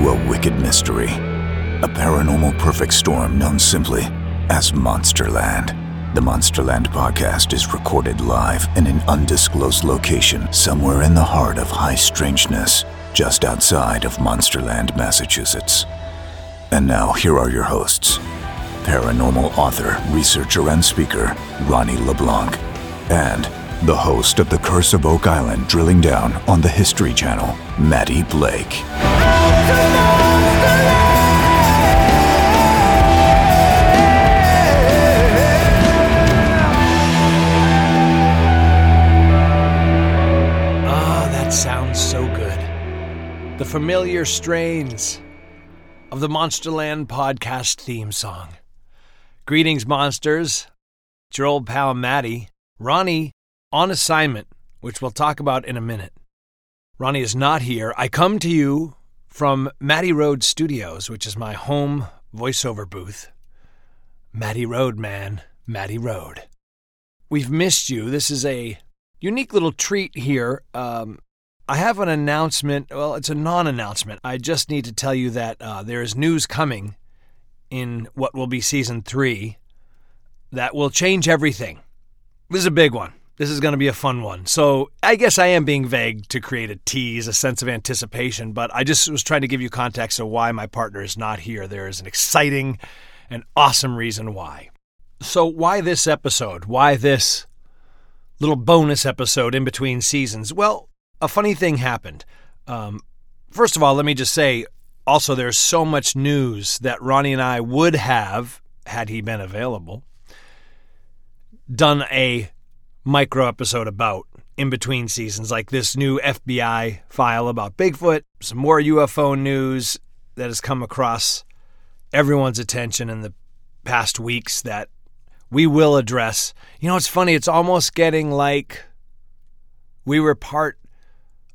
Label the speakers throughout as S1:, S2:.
S1: to a wicked mystery, a paranormal perfect storm known simply as Monsterland. The Monsterland podcast is recorded live in an undisclosed location somewhere in the heart of high strangeness, just outside of Monsterland, Massachusetts. And now, here are your hosts paranormal author, researcher, and speaker, Ronnie LeBlanc, and the host of The Curse of Oak Island Drilling Down on the History Channel, Matty Blake.
S2: Ah, that sounds so good. The familiar strains of the Monsterland podcast theme song. Greetings, monsters. It's your old pal Matty. Ronnie on assignment, which we'll talk about in a minute. Ronnie is not here. I come to you from Matty Road Studios, which is my home voiceover booth. Matty Road, man. Matty Road. We've missed you. This is a unique little treat here. Um, I have an announcement. Well, it's a non announcement. I just need to tell you that uh, there is news coming in what will be season three that will change everything. This is a big one. This is going to be a fun one. So I guess I am being vague to create a tease, a sense of anticipation, but I just was trying to give you context of why my partner is not here. There is an exciting and awesome reason why. So, why this episode? Why this little bonus episode in between seasons? Well, a funny thing happened. Um, first of all, let me just say also, there's so much news that Ronnie and I would have, had he been available, done a micro episode about in between seasons, like this new FBI file about Bigfoot, some more UFO news that has come across everyone's attention in the past weeks that we will address. You know, it's funny, it's almost getting like we were part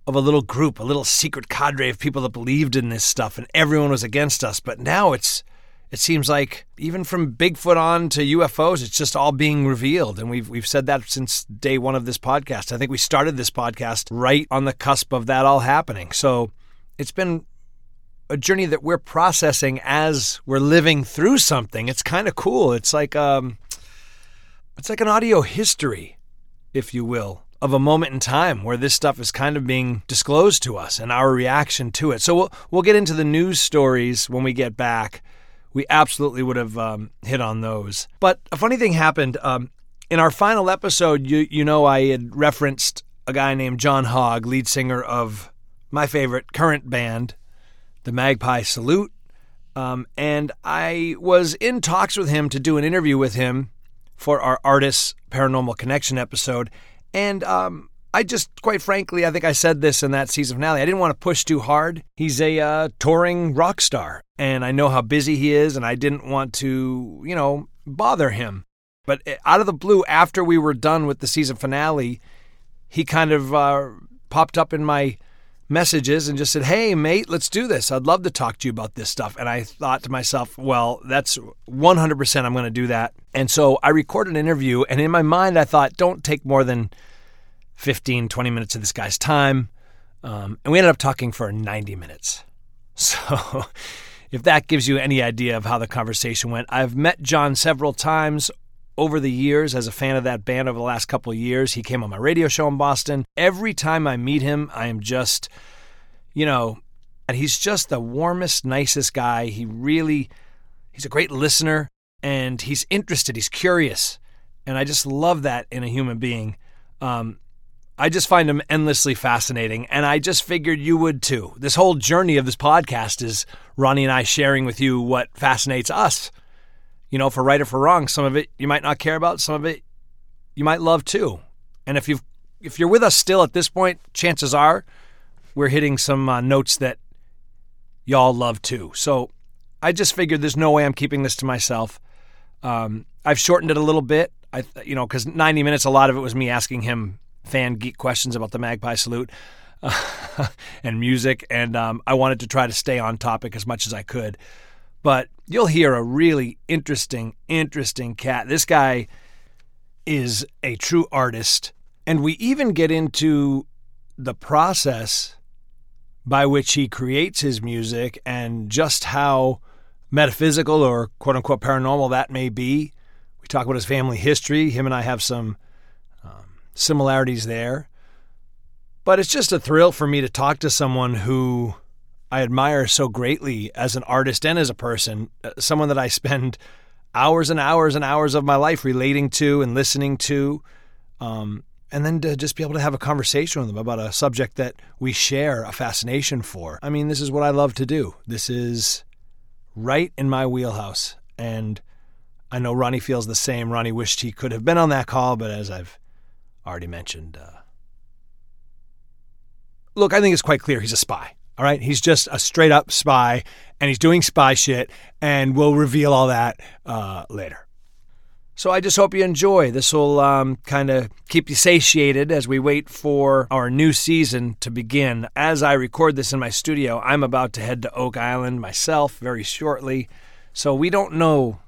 S2: of a little group, a little secret cadre of people that believed in this stuff and everyone was against us. But now it's it seems like even from Bigfoot on to UFOs, it's just all being revealed. And we've we've said that since day one of this podcast. I think we started this podcast right on the cusp of that all happening. So it's been a journey that we're processing as we're living through something. It's kind of cool. It's like um it's like an audio history, if you will, of a moment in time where this stuff is kind of being disclosed to us and our reaction to it. So we'll we'll get into the news stories when we get back we absolutely would have um, hit on those. But a funny thing happened. Um, in our final episode, you, you know, I had referenced a guy named John Hogg, lead singer of my favorite current band, the Magpie Salute. Um, and I was in talks with him to do an interview with him for our Artists Paranormal Connection episode. And um, I just, quite frankly, I think I said this in that season finale. I didn't want to push too hard. He's a uh, touring rock star, and I know how busy he is, and I didn't want to, you know, bother him. But eh, out of the blue, after we were done with the season finale, he kind of uh, popped up in my messages and just said, Hey, mate, let's do this. I'd love to talk to you about this stuff. And I thought to myself, Well, that's 100% I'm going to do that. And so I recorded an interview, and in my mind, I thought, Don't take more than 15, 20 minutes of this guy's time. Um, and we ended up talking for 90 minutes. So, if that gives you any idea of how the conversation went, I've met John several times over the years as a fan of that band over the last couple of years. He came on my radio show in Boston. Every time I meet him, I am just, you know, and he's just the warmest, nicest guy. He really, he's a great listener and he's interested, he's curious. And I just love that in a human being. Um, I just find him endlessly fascinating, and I just figured you would too. This whole journey of this podcast is Ronnie and I sharing with you what fascinates us. You know, for right or for wrong, some of it you might not care about, some of it you might love too. And if you if you're with us still at this point, chances are we're hitting some uh, notes that y'all love too. So I just figured there's no way I'm keeping this to myself. Um, I've shortened it a little bit. I, you know, because 90 minutes, a lot of it was me asking him fan geek questions about the Magpie Salute and music, and um, I wanted to try to stay on topic as much as I could. But you'll hear a really interesting, interesting cat. This guy is a true artist, and we even get into the process by which he creates his music and just how metaphysical or quote unquote paranormal that may be. We talk about his family history. Him and I have some similarities there. But it's just a thrill for me to talk to someone who I admire so greatly as an artist and as a person, uh, someone that I spend hours and hours and hours of my life relating to and listening to. Um, and then to just be able to have a conversation with them about a subject that we share a fascination for. I mean, this is what I love to do. This is right in my wheelhouse. And I know Ronnie feels the same. Ronnie wished he could have been on that call, but as I've already mentioned, uh, look, I think it's quite clear he's a spy. All right. He's just a straight up spy and he's doing spy shit, and we'll reveal all that uh, later. So I just hope you enjoy. This will um, kind of keep you satiated as we wait for our new season to begin. As I record this in my studio, I'm about to head to Oak Island myself very shortly. So we don't know,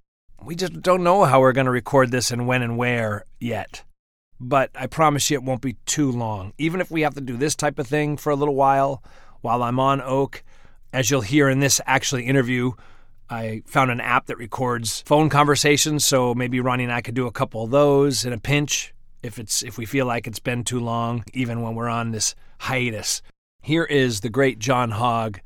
S2: we just don't know how we're going to record this and when and where yet. But I promise you it won't be too long. Even if we have to do this type of thing for a little while, while I'm on Oak. As you'll hear in this actually interview, I found an app that records phone conversations, so maybe Ronnie and I could do a couple of those in a pinch if it's if we feel like it's been too long, even when we're on this hiatus. Here is the great John Hogg,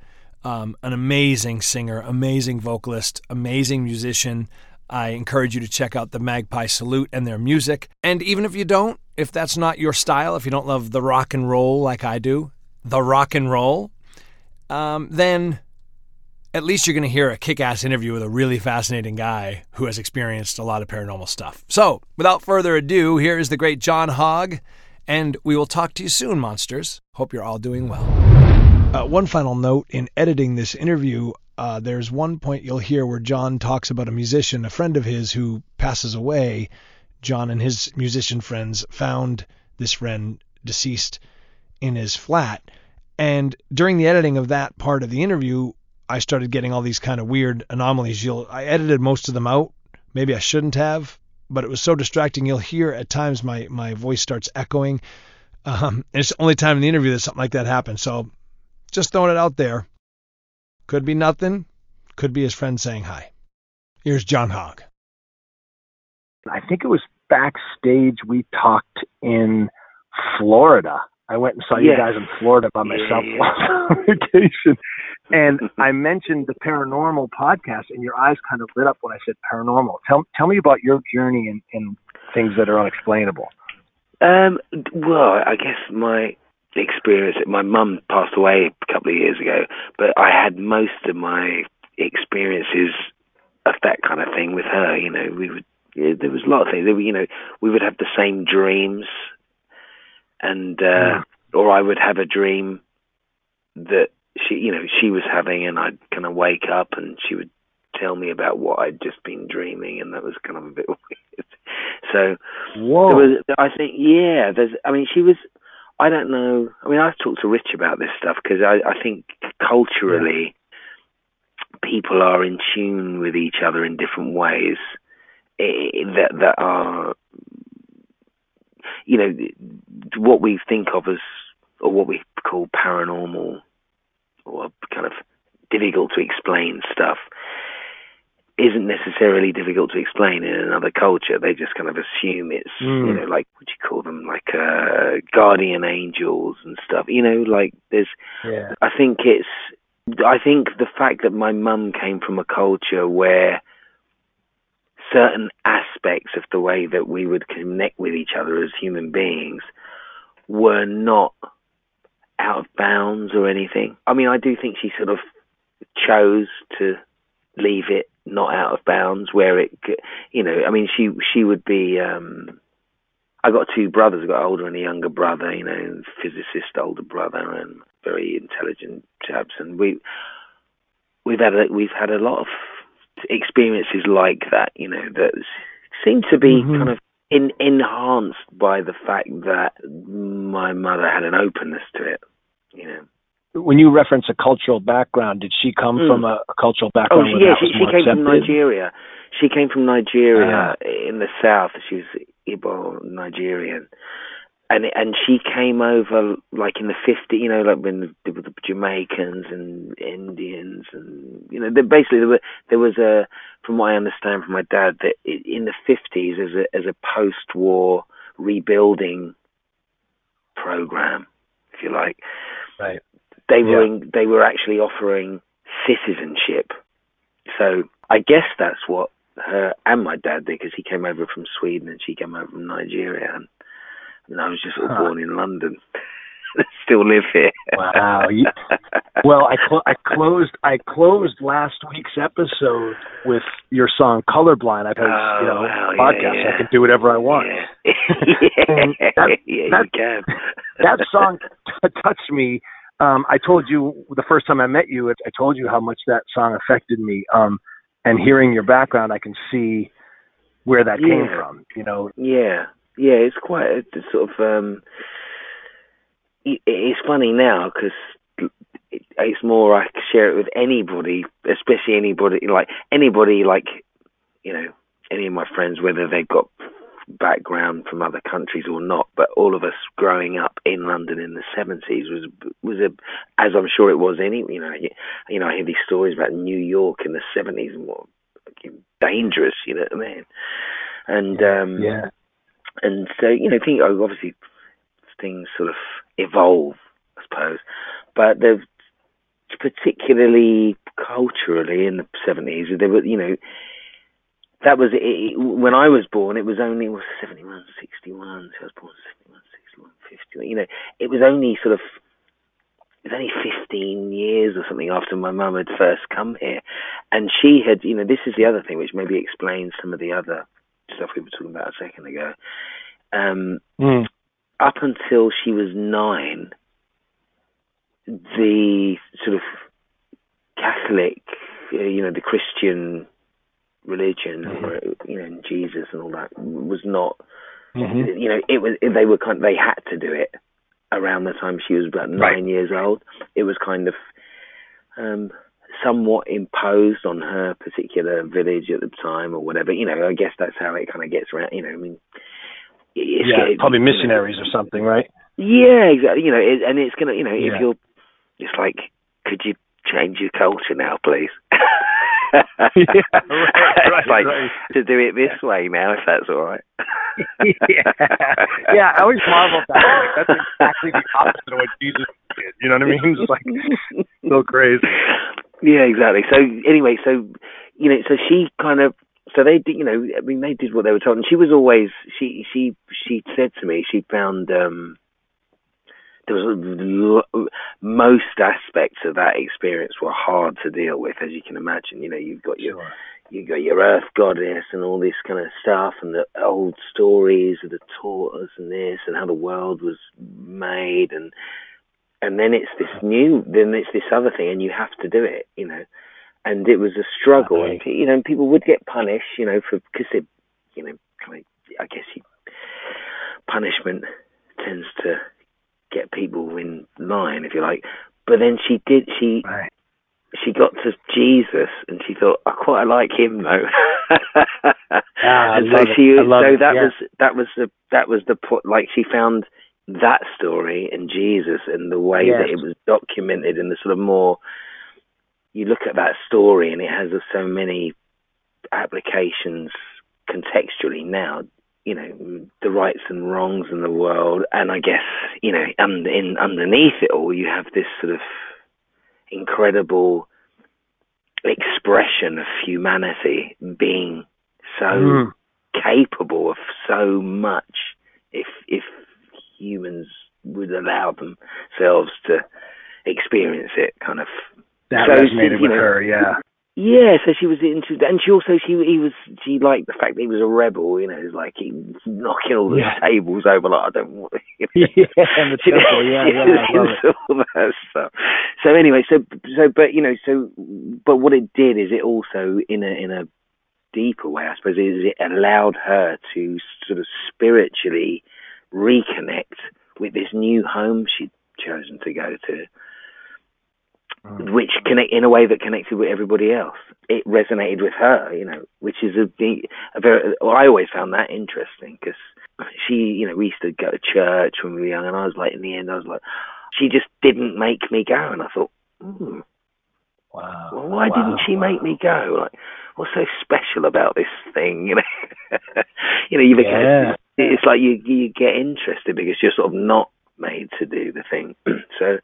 S2: um, an amazing singer, amazing vocalist, amazing musician. I encourage you to check out the Magpie Salute and their music. And even if you don't, if that's not your style, if you don't love the rock and roll like I do, the rock and roll, um, then at least you're going to hear a kick ass interview with a really fascinating guy who has experienced a lot of paranormal stuff. So, without further ado, here is the great John Hogg, and we will talk to you soon, monsters. Hope you're all doing well. Uh, one final note in editing this interview, uh, there's one point you'll hear where John talks about a musician, a friend of his who passes away. John and his musician friends found this friend deceased in his flat. And during the editing of that part of the interview, I started getting all these kind of weird anomalies. You'll I edited most of them out. Maybe I shouldn't have, but it was so distracting. You'll hear at times my my voice starts echoing. Um, it's the only time in the interview that something like that happens. So just throwing it out there. Could be nothing. Could be his friend saying hi. Here's John Hogg.
S3: I think it was backstage we talked in Florida I went and saw yes. you guys in Florida by myself yeah. on vacation, and I mentioned the paranormal podcast, and your eyes kind of lit up when I said paranormal. Tell tell me about your journey and, and things that are unexplainable.
S4: Um, well, I guess my experience. My mum passed away a couple of years ago, but I had most of my experiences of that kind of thing with her. You know, we would. Yeah, there was a lot of things. You know, we would have the same dreams and uh, yeah. or I would have a dream that she, you know, she was having, and I'd kind of wake up and she would tell me about what I'd just been dreaming, and that was kind of a bit weird. So,
S3: Whoa.
S4: there was, I think, yeah, there's, I mean, she was. I don't know. I mean, I've talked to Rich about this stuff because I, I think culturally, yeah. people are in tune with each other in different ways that that are you know, what we think of as, or what we call paranormal, or kind of difficult to explain stuff, isn't necessarily difficult to explain in another culture. They just kind of assume it's, mm. you know, like what do you call them, like uh, guardian angels and stuff. You know, like there's. Yeah. I think it's. I think the fact that my mum came from a culture where certain aspects of the way that we would connect with each other as human beings were not out of bounds or anything. I mean, I do think she sort of chose to leave it not out of bounds where it, you know, I mean, she she would be. um I got two brothers. I got an older and a younger brother. You know, physicist older brother and very intelligent chaps. And we we've had a, we've had a lot of experiences like that, you know, that seem to be mm-hmm. kind of in, enhanced by the fact that my mother had an openness to it, you know.
S3: When you reference a cultural background, did she come mm. from a, a, cultural background?
S4: Oh, yeah, she, she came accepted? from Nigeria. She came from Nigeria uh, in the south. She was Igbo Nigerian, and and she came over like in the 50 you know like when the, the Jamaicans and Indians and you know they, basically there, were, there was a from what I understand from my dad that in the 50s as a as a post-war rebuilding program if you like
S3: right
S4: they were
S3: yeah.
S4: in, they were actually offering citizenship so I guess that's what her and my dad did because he came over from Sweden and she came over from Nigeria and and I was just huh. born in London. Still live here.
S3: wow. well, I cl- I closed I closed last week's episode with your song "Colorblind." I've had
S4: oh,
S3: you know oh,
S4: wow,
S3: podcast.
S4: Yeah, yeah.
S3: I can do whatever I want.
S4: Yeah,
S3: that,
S4: yeah
S3: that,
S4: you can.
S3: that song t- touched me. Um, I told you the first time I met you. I told you how much that song affected me. Um, and hearing your background, I can see where that
S4: yeah.
S3: came from. You know.
S4: Yeah yeah, it's quite a, sort of. um it, It's funny now because it's more I share it with anybody, especially anybody like anybody like you know any of my friends, whether they've got background from other countries or not. But all of us growing up in London in the seventies was was a as I'm sure it was any you know you know I hear these stories about New York in the seventies and what dangerous, you know what I mean? And um
S3: yeah
S4: and so you know, think oh, obviously things sort of evolve, I suppose, but they've particularly culturally in the seventies, there were you know that was it, when I was born. It was only was 71, 61. So I was born 71, 61, 51. You know, it was only sort of it was only 15 years or something after my mum had first come here, and she had you know this is the other thing which maybe explains some of the other stuff we were talking about a second ago. Um,
S3: mm.
S4: Up until she was nine, the sort of Catholic, uh, you know, the Christian religion, mm-hmm. or, you know, Jesus and all that was not.
S3: Mm-hmm.
S4: You know, it was they were kind. Of, they had to do it around the time she was about nine
S3: right.
S4: years old. It was kind of um, somewhat imposed on her particular village at the time or whatever. You know, I guess that's how it kind of gets around. You know, I mean,
S3: yeah, probably missionaries
S4: you
S3: know, or something, right?
S4: Yeah, exactly. You know, it, and it's gonna, you know,
S3: yeah.
S4: if you're, it's like, could you change your culture now, please?
S3: yeah, right,
S4: like
S3: right.
S4: to do it this way now, if that's all right.
S3: yeah, yeah. I always marvel at that. Like, that's exactly the opposite of what Jesus did. You know what I mean? It's like so crazy.
S4: Yeah, exactly. So anyway, so you know, so she kind of so they did, you know, I mean, they did what they were told, and she was always she she she said to me she found um most aspects of that experience were hard to deal with, as you can imagine. You know, you've got your
S3: sure.
S4: you got your earth goddess and all this kind of stuff, and the old stories of the tortoise and this, and how the world was made, and and then it's this new, then it's this other thing, and you have to do it, you know. And it was a struggle, and you know, people would get punished, you know, for because it, you know, kind of, I guess you, punishment tends to get people in line, if you like. But then she did, she
S3: right.
S4: she got to Jesus, and she thought, I quite like him though.
S3: ah,
S4: and so she, so
S3: it.
S4: that
S3: yeah.
S4: was that was the that was the point. Like she found that story in Jesus and the way
S3: yes.
S4: that it was documented and the sort of more you look at that story and it has so many applications contextually now you know the rights and wrongs in the world. And i guess you know and in underneath it all you have this sort of incredible expression of humanity being so
S3: mm.
S4: capable of so much if if humans would allow themselves to experience it kind of.
S3: That
S4: so
S3: resonated
S4: you
S3: with
S4: know,
S3: her yeah
S4: yeah, so she was into, and she also she he was she liked the fact that he was a rebel. You know, like he was knocking all the
S3: Yeah.
S4: tables over. Like I don't want. You know.
S3: yeah and the temple yeah yeah I love it.
S4: all that stuff. So anyway, so so but you know, so but what it did is it also in a in a deeper way, I suppose, is it allowed her to sort of spiritually reconnect with this new home she'd chosen to go to. Mm. which connect in a way that connected with everybody else. It resonated with her, you know, which is a, a very. Well, I always found that interesting because she, you know, we used to go to church when we were young, and I was like, in the end, I was like, she just didn't make me go, and I thought,
S3: Wow.
S4: Well, why
S3: wow.
S4: didn't she make me go? Like, what's so special about this thing? You know, you know, you become,
S3: yeah.
S4: it's like you you get interested because you're sort of not made to do the thing. so,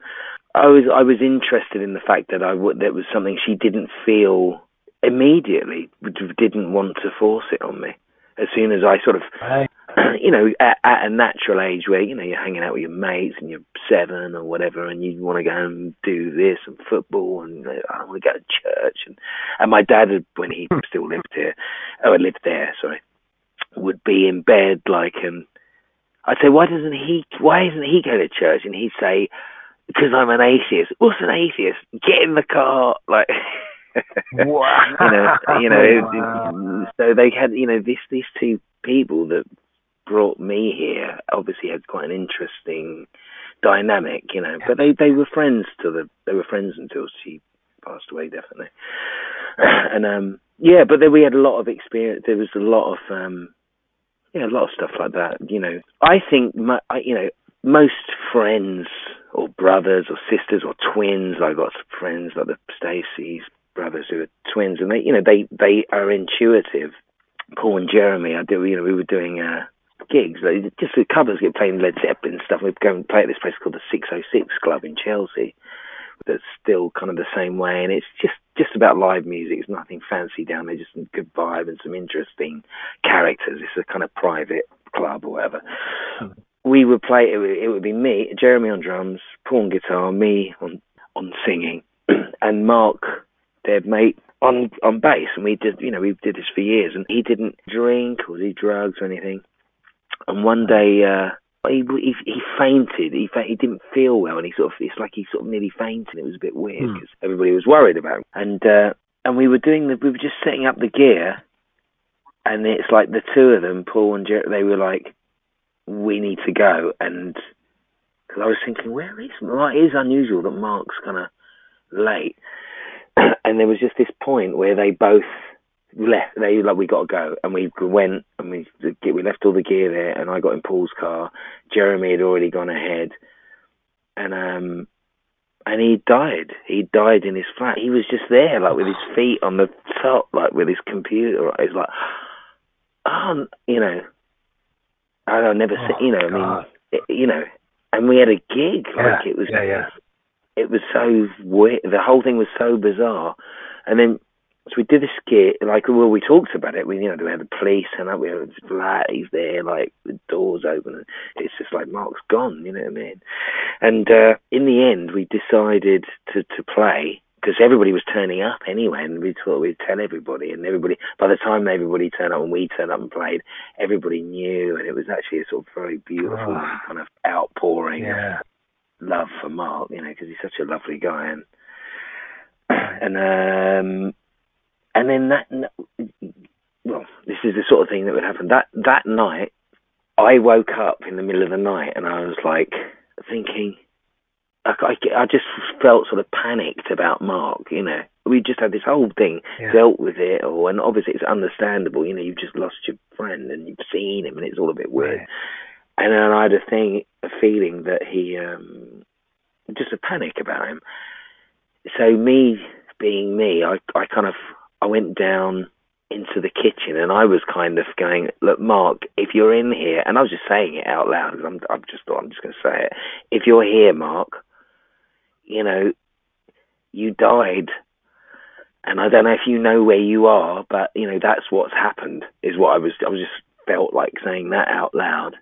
S4: I was I was interested in the fact that I would that was something she didn't feel immediately, didn't want to force it on me. As soon as I sort of
S3: Right.
S4: you know, at, at a natural age where you know you're hanging out with your mates and you're seven or whatever, and you want to go and do this and football, and uh, I want to go to church. And and my dad, when he still lived here, oh, I lived there, sorry, would be in bed like, and I'd say, why doesn't he? Why isn't he go to church? And he'd say, because I'm an atheist. What's an atheist? Get in the car, like.
S3: Wow.
S4: you know, you know.
S3: Wow.
S4: so they had, you know, this these two people that brought me here obviously had quite an interesting dynamic, you know. But they they were friends till the they were friends until she passed away, definitely. and um, yeah, but then we had a lot of experience. There was a lot of um, yeah, a lot of stuff like that. You know, I think my, I, you know most friends or brothers or sisters or twins. I've got friends like the Stacey's brothers who are twins, and they you know they they are intuitive. Paul and Jeremy, I do. You know, we were doing uh, gigs. Just the covers get playing Led Zeppelin stuff. We'd go and play at this place called the Six Oh Six Club in Chelsea. That's still kind of the same way, and it's just just about live music. It's nothing fancy down there, just some good vibe and some interesting characters. It's a kind of private club or whatever. We would play. It would, it would be me, Jeremy on drums, Paul on guitar, me on on singing, and Mark, their mate, on on bass. And we did, you know, we did this for years. And he didn't drink or do drugs or anything. And one day. uh he, he he fainted. He fa- he didn't feel well, and he sort of it's like he sort of nearly fainted. It was a bit weird
S3: Hmm.
S4: because everybody was worried about him. And uh, and we were doing the we were just setting up the gear, and it's like the two of them, Paul and Jerry, they were like, we need to go. And because I was thinking, where is Mark? It is unusual that Mark's kind of late. and there was just this point where they both left. They like, we got to go, and we went and we we left all the gear there, and I got in Paul's car. Jeremy had already gone ahead, and um, and he died. He died in his flat. He was just there, like with his feet on the top, like with his computer. It's like, oh, you know, I never
S3: Oh,
S4: you know, I mean, it, you know, and we had a gig, like it was,
S3: yeah, yeah.
S4: it was so weird. The whole thing was so bizarre, and then. So we did this skit, like, well, we talked about it. We, you know, we had the police and up, we had he's there, like, the doors open, and it's just like, Mark's gone, you know what I mean? And uh, in the end, we decided to, to play because everybody was turning up anyway, and we thought we'd tell everybody. And everybody, by the time everybody turned up and we turned up and played, everybody knew, and it was actually a sort of very beautiful
S3: Ah.
S4: kind of outpouring
S3: Yeah.
S4: of love for Mark, you know, because he's such a lovely guy, and and um, and then that, well, this is the sort of thing that would happen. That that night, I woke up in the middle of the night, and I was like thinking. I, I, I just felt sort of panicked about Mark, you know. We just had this whole thing,
S3: Yeah.
S4: dealt with it, or, and obviously it's understandable, you know, you've just lost your friend and you've seen him and it's all a bit weird.
S3: Right.
S4: And then I had a thing, a feeling that he, um, just a panic about him. So me being me, I, I kind of, I went down into the kitchen and I was kind of going, look, Mark, if you're in here, and I was just saying it out loud because I'm, I'm just thought I'm just going to say it. If you're here, Mark, you know, you died. And I don't know if you know where you are, but you know that's what's happened. Is what I was. I was just felt like saying that out loud.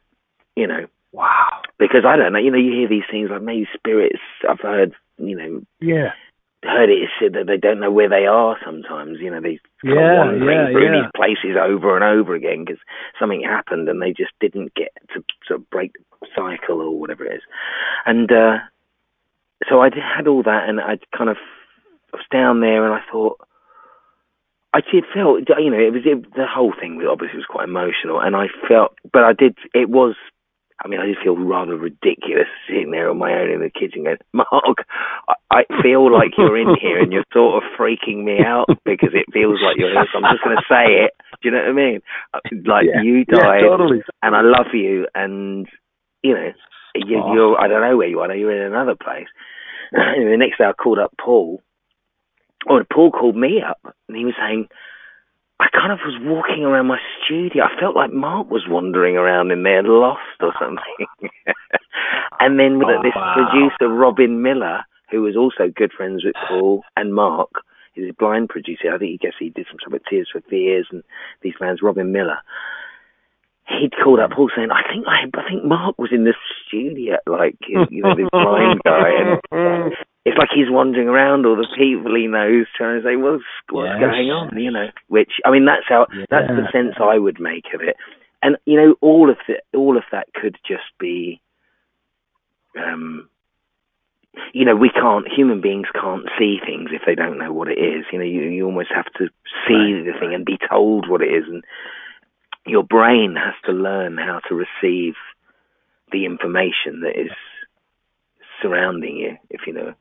S4: You know,
S3: Wow.
S4: because I don't know. You know, you hear these things like maybe spirits. I've heard. You know,
S3: Yeah.
S4: heard it said that they don't know where they are sometimes. You know, they kind
S3: Yeah,
S4: wandering
S3: yeah,
S4: through
S3: yeah.
S4: these places over and over again because something happened and they just didn't get to sort of break the cycle or whatever it is. And uh, so I had all that, and I kind of I was down there, and I thought. I did feel, you know, it was it, the whole thing. was Obviously, was quite emotional, and I felt, but I did. It was I mean, I just feel rather ridiculous sitting there on my own in the kitchen going, Mark, I, I feel like you're in here and you're sort of freaking me out because it feels like you're here. So I'm just going to say it. Do you know what I mean? Uh, like yeah. you died,
S3: yeah, totally.
S4: and I love you, and you know, you, you're. I don't know where you are. You're in another place. And the next day, I called up Paul. Oh, Paul called me up, and he was saying I kind of was walking around my studio. I felt like Mark was wandering around in there, lost or something. and then oh, this wow. producer, Robin Millar, who was also good friends with Paul and Mark, he's a blind producer. I think he guess he did some stuff with Tears for Fears and these bands. Robin Millar. He'd called up Paul saying, "I think I, I think Mark was in the studio, like you know, this blind guy, and it's like he's wandering around all the people he knows trying to say, "What's what's yes. going on?" You know, which I mean, that's how yeah. that's the sense I would make of it. And you know, all of the all of that could just be, um, you know, we can't human beings can't see things if they don't know what it is. You know, you you almost have to see right, the thing and be told what it is, and your brain has to learn how to receive the information that is surrounding you, if you know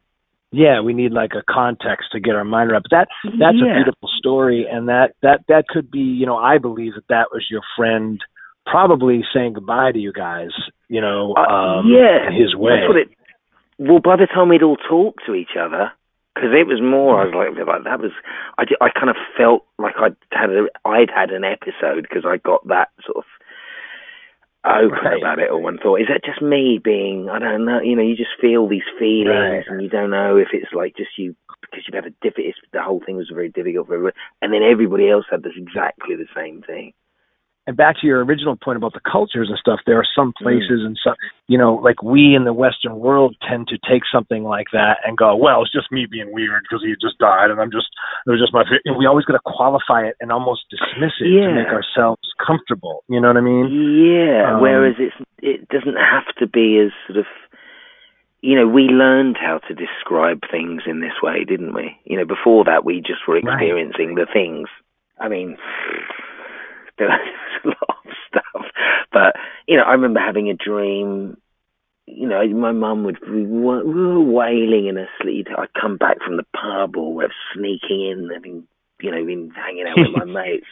S3: yeah, we need like a context to get our mind around. But that that's yeah. a beautiful story, and that that that could be, you know, I believe that that was your friend probably saying goodbye to you guys, you know, uh, um,
S4: yeah,
S3: his way.
S4: It, well, by the time we'd all talked to each other, because it was more, I was like, mm. like that was, I, I kind of felt like I'd had a, I'd had an episode because I got that sort of open right. about it all and thought, is that just me being, I don't know, you know, you just feel these feelings right. and you don't know if it's like just you, because you've had a difficult, the whole thing was very difficult for everybody. And then everybody else had this exactly the same thing
S3: and back to your original point about the cultures and stuff, there are some mm. places mm. and some, you know, like we in the Western world tend to take something like that and go, well, it's just me being weird because he just died and I'm just, it was just my, and we always got to qualify it and almost dismiss it yeah. to make ourselves comfortable. You know what I mean?
S4: Yeah. Um, Whereas it's, it doesn't have to be as sort of, you know, we learned how to describe things in this way, didn't we? You know, before that, we just were experiencing right. the things. I mean, there was a lot of stuff. But you know, I remember having a dream. You know, my mum would we were, we were wailing in her sleep. I'd come back from the pub or we're sneaking in, having you know been hanging out with my mates,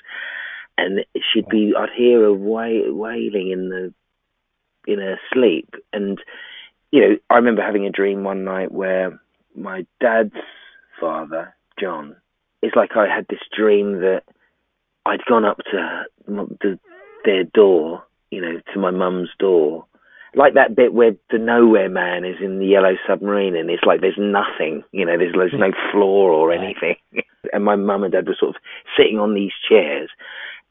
S4: and she'd be. I'd hear her wailing in the in her sleep, and you know, I remember having a dream one night where my dad's father, John, it's like I had this dream that I'd gone up to the, their door, you know, to my mum's door, like that bit where the nowhere man is in the yellow submarine and it's like there's nothing, you know, there's, there's no floor or anything. and my mum and dad were sort of sitting on these chairs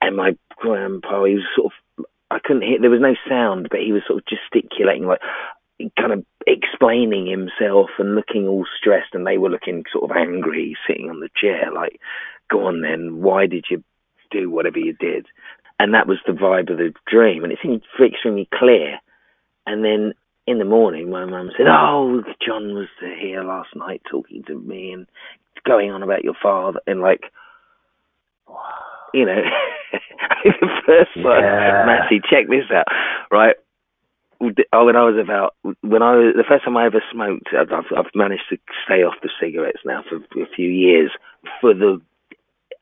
S4: and my grandpa, he was sort of, I couldn't hear, there was no sound, but he was sort of gesticulating, like kind of explaining himself and looking all stressed and they were looking sort of angry sitting on the chair, like, go on then, why did you do whatever you did. And that was the vibe of the dream. And it seemed extremely clear. And then in the morning, my mum said, Oh, John was here last night talking to me and going on about your father. And like, you know, the first yeah. one, Matty, check this out, right? Oh, when I was about when I was the first time I ever smoked, I've, I've managed to stay off the cigarettes now for a few years for the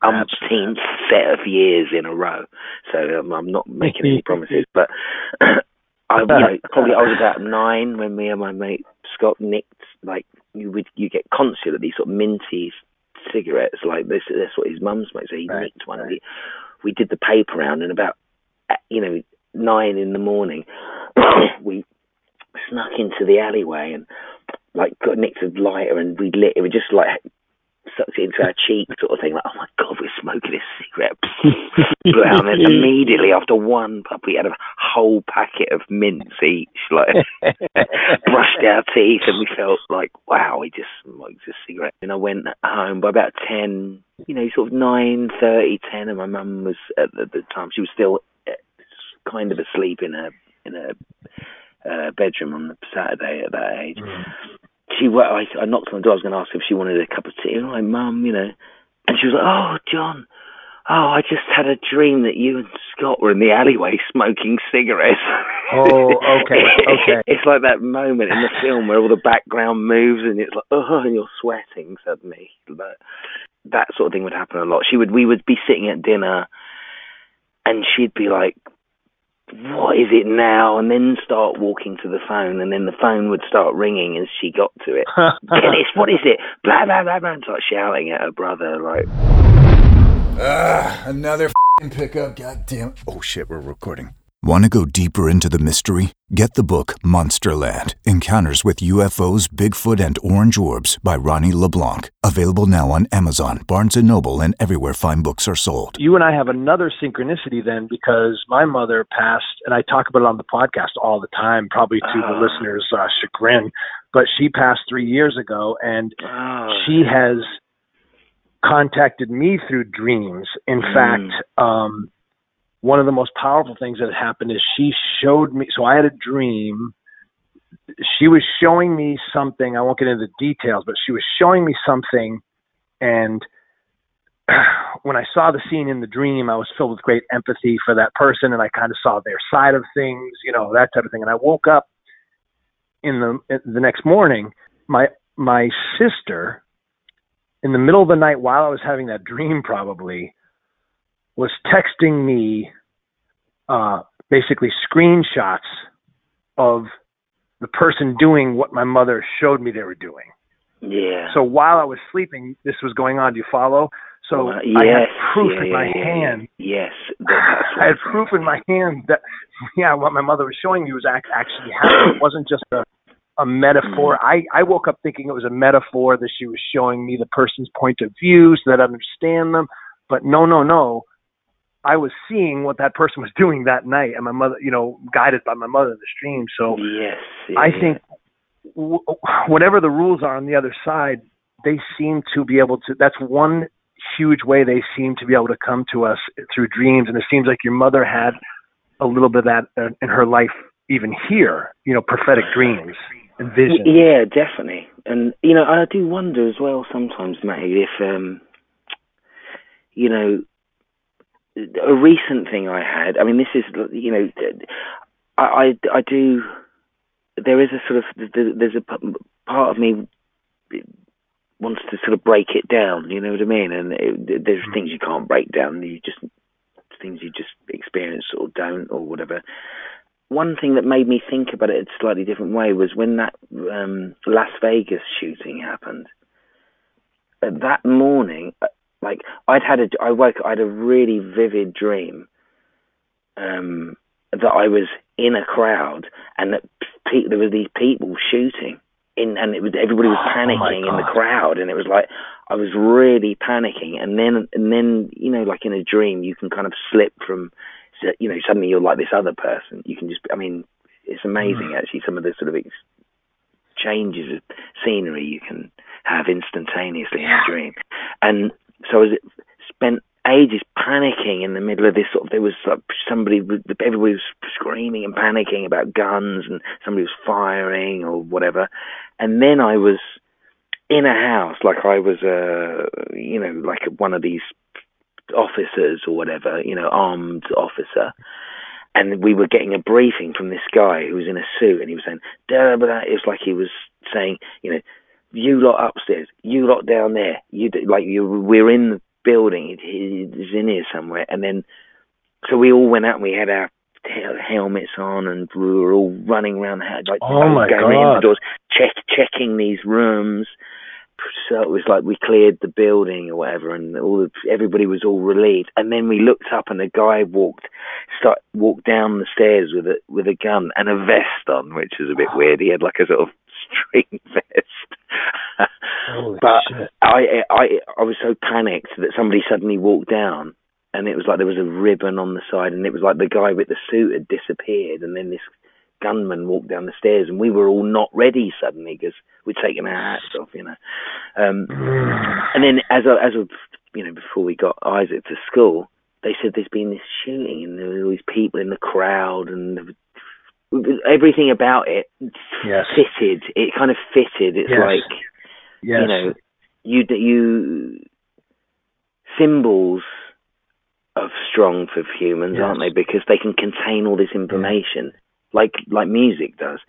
S4: umpteenth set of years in a row. So um, I'm not making any promises, but I, you know, probably I was about nine when me and my mate Scott nicked like you would you get these sort of minty cigarettes like this. That's what his mum smoked. So he right, nicked one. Right. We, we did the paper round, and about you know nine in the morning, we snuck into the alleyway and like got nicked a lighter and we lit it. We just like sucked it into our cheek, sort of thing. Like, oh my god, we're smoking a cigarette. Blew out, and then immediately after one puff, we had a whole packet of mints each. Like, brushed our teeth, and we felt like, wow, we just smoked a cigarette. And I went home by about ten, you know, sort of nine thirty, ten, and my mum was at the, the time she was still eh, kind of asleep in a in a uh, bedroom on the Saturday at that age. Mm she I, I knocked on the door. I was going to ask if she wanted a cup of tea. And I'm like, Mum, you know, and she was like, Oh, John, oh, I just had a dream that you and Scott were in the alleyway smoking cigarettes.
S3: Oh, okay, okay.
S4: it's like that moment in the film where all the background moves and it's like, oh, and you're sweating suddenly. But that sort of thing would happen a lot. She would, we would be sitting at dinner, and she'd be like, what is it now? And then start walking to the phone, and then the phone would start ringing as she got to it. Dennis, what is it? Blah blah blah blah, and start shouting at her brother like.
S1: Ah, another pickup. God damn. Oh shit, we're recording. Want to go deeper into the mystery? Get the book Monsterland Encounters with UFOs, Bigfoot, and Orange Orbs by Ronnie LeBlanc. Available now on Amazon, Barnes & Noble, and everywhere fine books are sold.
S3: You and I have another synchronicity then because my mother passed, and I talk about it on the podcast all the time, probably to the listeners' uh, chagrin, but she passed three years ago, and
S4: Oh,
S3: she has contacted me through dreams. In
S4: Mm.
S3: fact, um, one of the most powerful things that happened is she showed me. So I had a dream. She was showing me something. I won't get into the details, but she was showing me something, and when I saw the scene in the dream, I was filled with great empathy for that person, and I kind of saw their side of things, you know, that type of thing. And I woke up in the the next morning. My my sister, in the middle of the night, while I was having that dream, probably was texting me, uh, basically screenshots of the person doing what my mother showed me they were doing.
S4: yeah.
S3: So while I was sleeping, this was going on. Do you follow? So
S4: Uh,
S3: I had proof
S4: yeah,
S3: in my
S4: yeah,
S3: hand.
S4: Yes,
S3: I had proof in my hand that yeah, what my mother was showing me was actually happening. It wasn't just a a metaphor.
S4: Mm-hmm.
S3: I I woke up thinking it was a metaphor that she was showing me the person's point of view so that I understand them. But no, no, no. I was seeing what that person was doing that night, and my mother, you know, guided by my mother in the stream. So
S4: Yes.
S3: I think w- whatever the rules are on the other side, they seem to be able to. That's one huge way they seem to be able to come to us through dreams. And it seems like your mother had a little bit of that uh, in her life, even here. You know, prophetic dreams and visions.
S4: Yeah, definitely. And you know, I do wonder as well sometimes, Matty, if um, you know, a recent thing I had. I mean, this is you know, I I, I do. There is a sort of there's a part of me wants to sort of break it down. You know what I mean? And it, there's things you can't break down. You just things you just experience or don't or whatever. One thing that made me think about it in a slightly different way was when that um, Las Vegas shooting happened. That morning, uh, like I'd had a, I woke, I had a really vivid dream um, that I was in a crowd and that pe- there were these people shooting in, and it was everybody was
S3: Oh,
S4: panicking in the crowd, and it was like I was really panicking, and then and then you know, like in a dream, you can kind of slip from, you know, suddenly you're like this other person. You can just, I mean, it's amazing actually some of the sort of ex- changes of scenery you can have instantaneously in a dream, and so I it spent ages panicking in the middle of this sort of there was like somebody everybody was screaming and panicking about guns and somebody was firing or whatever. And then I was in a house like I was a you know like one of these officers or whatever you know armed officer. And we were getting a briefing from this guy who was in a suit and he was saying da da da it was like he was saying you know you lot upstairs you lot down there you like you we're in the building it, it's in here somewhere and then so we all went out and we had our helmets on and we were all running around the house like
S3: Oh, my
S4: going in the doors check checking these rooms. So it was like we cleared the building or whatever and all the, everybody was all relieved. And then we looked up and a guy walked start walked down the stairs with a with a gun and a vest on which was a bit weird. He had like a sort of string vest but
S3: shit.
S4: I I I was so panicked that somebody suddenly walked down, and it was like there was a ribbon on the side, and it was like the guy with the suit had disappeared, and then this gunman walked down the stairs, and we were all not ready suddenly because we'd taken our hats off, you know. Um, and then as a, as a, you know before we got Isaac to school, they said there's been this shooting, and there were all these people in the crowd, and everything about it
S3: Yes.
S4: fitted. It kind of fitted. It's
S3: Yes.
S4: like
S3: Yes.
S4: you know, you you symbols of strong for humans,
S3: Yes.
S4: aren't they? Because they can contain all this information, like like music does.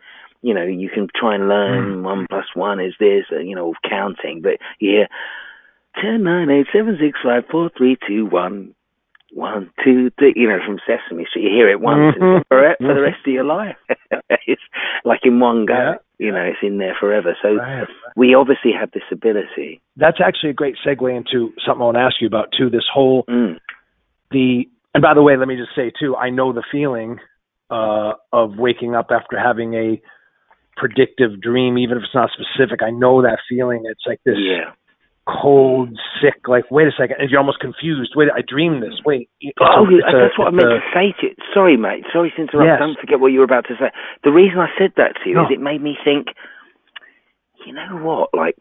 S4: You know, you can try and learn
S3: Mm.
S4: one plus one is this, uh, you know, counting, but hear ten nine eight seven six five four three two one one two three. You know, from Sesame Street, you hear it once
S3: Mhm.
S4: for, for the rest of your life. it's like in one go.
S3: Yeah.
S4: You know, it's in there forever. So
S3: Right.
S4: we obviously have this ability.
S3: That's actually a great segue into something I want to ask you about too. This whole
S4: Mm.
S3: the and by the way, let me just say too, I know the feeling uh, of waking up after having a predictive dream, even if it's not specific. I know that feeling. It's like this
S4: Yeah.
S3: Cold, sick. Like, wait a second, and you're almost confused. Wait, I dreamed this. Wait,
S4: Oh,
S3: a-
S4: that's what I meant
S3: a-
S4: to say to you. Sorry, mate. Sorry to interrupt.
S3: Yes.
S4: Don't forget what you were about to say. The reason I said that to you
S3: No.
S4: is it made me think, you know what? Like,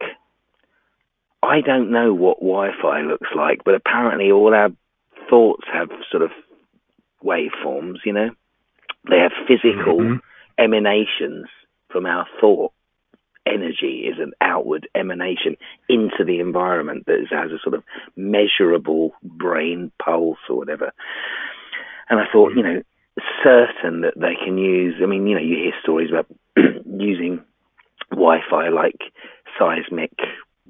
S4: I don't know what Wi-Fi looks like, but apparently all our thoughts have sort of waveforms, you know? They have physical
S3: Mhm.
S4: emanations from our thought. Energy is an outward emanation into the environment that has a sort of measurable brain pulse or whatever. And I thought, hmm. you know, certain that they can use. I mean, you know, you hear stories about using Wi-Fi like seismic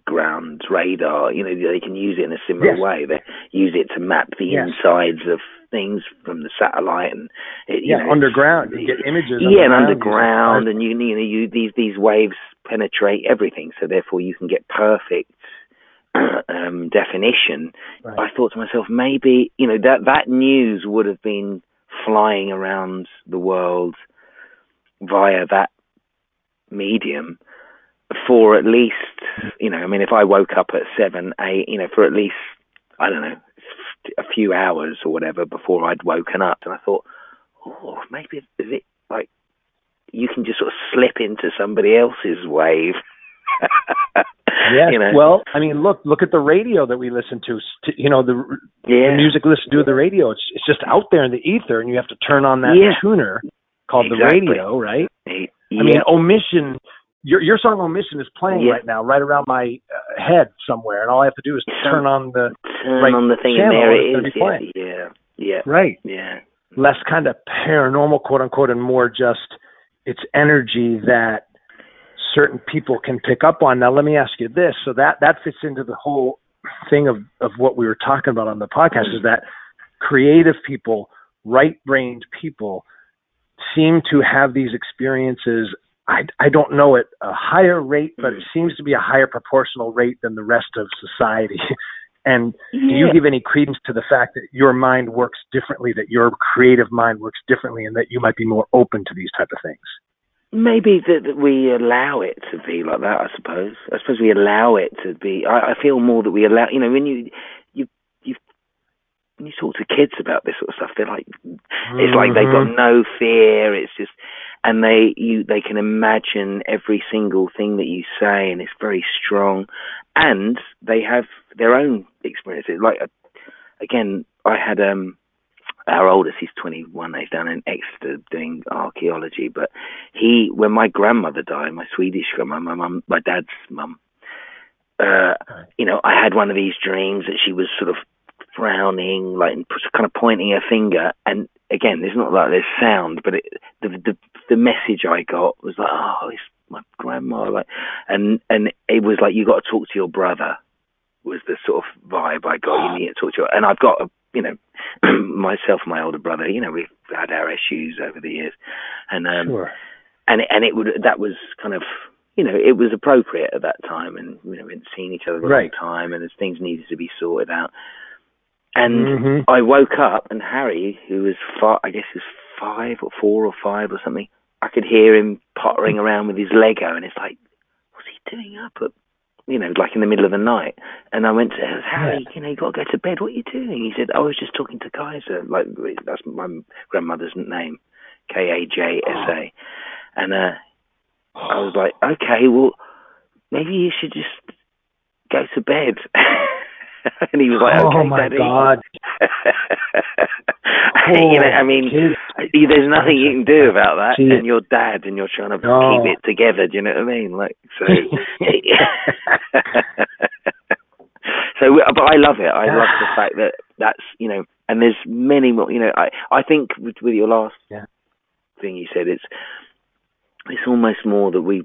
S4: ground radar. You know, they can use it in a similar
S3: Yes.
S4: way. They use it to map the
S3: Yes.
S4: insides of things from the satellite and it, you
S3: yeah,
S4: know,
S3: underground. You get images.
S4: yeah, and
S3: underground.
S4: underground, and you, you know, you these these waves penetrate everything, so therefore you can get perfect um, definition.
S3: Right.
S4: I thought to myself, maybe you know that that news would have been flying around the world via that medium for at least, you know, I mean, if I woke up at seven, eight, you know, for at least, I don't know, a few hours or whatever before I'd woken up, and I thought, oh, maybe is it like you can just sort of slip into somebody else's wave.
S3: Yes.
S4: you know?
S3: Well, I mean, look, look at the radio that we listen to. You know, the,
S4: yeah,
S3: the music we listen to the radio. It's it's just out there in the ether, and you have to turn on that
S4: Yeah.
S3: tuner called
S4: Exactly.
S3: the radio, right?
S4: yeah.
S3: I mean, omission. Your your song omission is playing
S4: Yeah.
S3: right now, right around my uh, head somewhere, and all I have to do is turn on the
S4: turn
S3: right
S4: on the thing, and there
S3: gonna
S4: is. Yeah, yeah, yeah,
S3: right
S4: yeah.
S3: less kind of paranormal, quote unquote, and more just it's energy that certain people can pick up on. Now, let me ask you this: so that that fits into the whole thing of of what we were talking about on the podcast is that creative people, right-brained people, seem to have these experiences. I, I don't know at a higher rate, but it mm-hmm. seems to be a higher proportional rate than the rest of society. And do you give any credence to the fact that your mind works differently, that your creative mind works differently, and that you might be more open to these type of things?
S4: Maybe that, we allow it to be like that. I suppose. I suppose we allow it to be. I, I feel more that we allow. You know, when you you you when you talk to kids about this sort of stuff, they're like, it's like they've got
S3: Mhm.
S4: no fear. It's just, and they you they can imagine every single thing that you say, and it's very strong. And they have their own experiences. Like uh, again, I had um our oldest, he's 21, he's down in Exeter doing archaeology. But he, when my grandmother died, my Swedish grandma, my mum, my dad's mum, uh, you know, I had one of these dreams that she was sort of frowning, like and kind of pointing her finger. And again, there's not like there's sound, but it, the the the message I got was like, oh, it's my grandma, like, and and it was like you got to talk to your brother. Was the sort of vibe I got. You need to talk to, your, and I've got a, you know, myself and my older brother. You know, we've had our issues over the years, and um,
S3: Sure.
S4: and and it would that was kind of you know it was appropriate at that time and you know we hadn't seen each other for a
S3: Right.
S4: long time and as things needed to be sorted out and
S3: Mhm.
S4: I woke up and Harry who was five, I guess he was five or four or five or something I could hear him pottering around with his Lego and it's like what's he doing up at you know like in the middle of the night. And I went to him, Harry you know you got to go to bed? What are you doing? He said I was just talking to Kajsa. Like that's my grandmother's name. K A J S A. And uh I was like, okay, well, maybe you should just go to bed. and he was like, okay,
S3: oh my
S4: Daddy.
S3: God!
S4: you know, I mean, there's nothing you can do about that, and you're dad, and you're trying to
S3: No.
S4: keep it together. Do you know what I mean? Like, so. so, but I love it. I love the fact that that's you know, And there's many more. You know, I I think with, with your last
S3: yeah.
S4: thing you said, it's it's almost more that we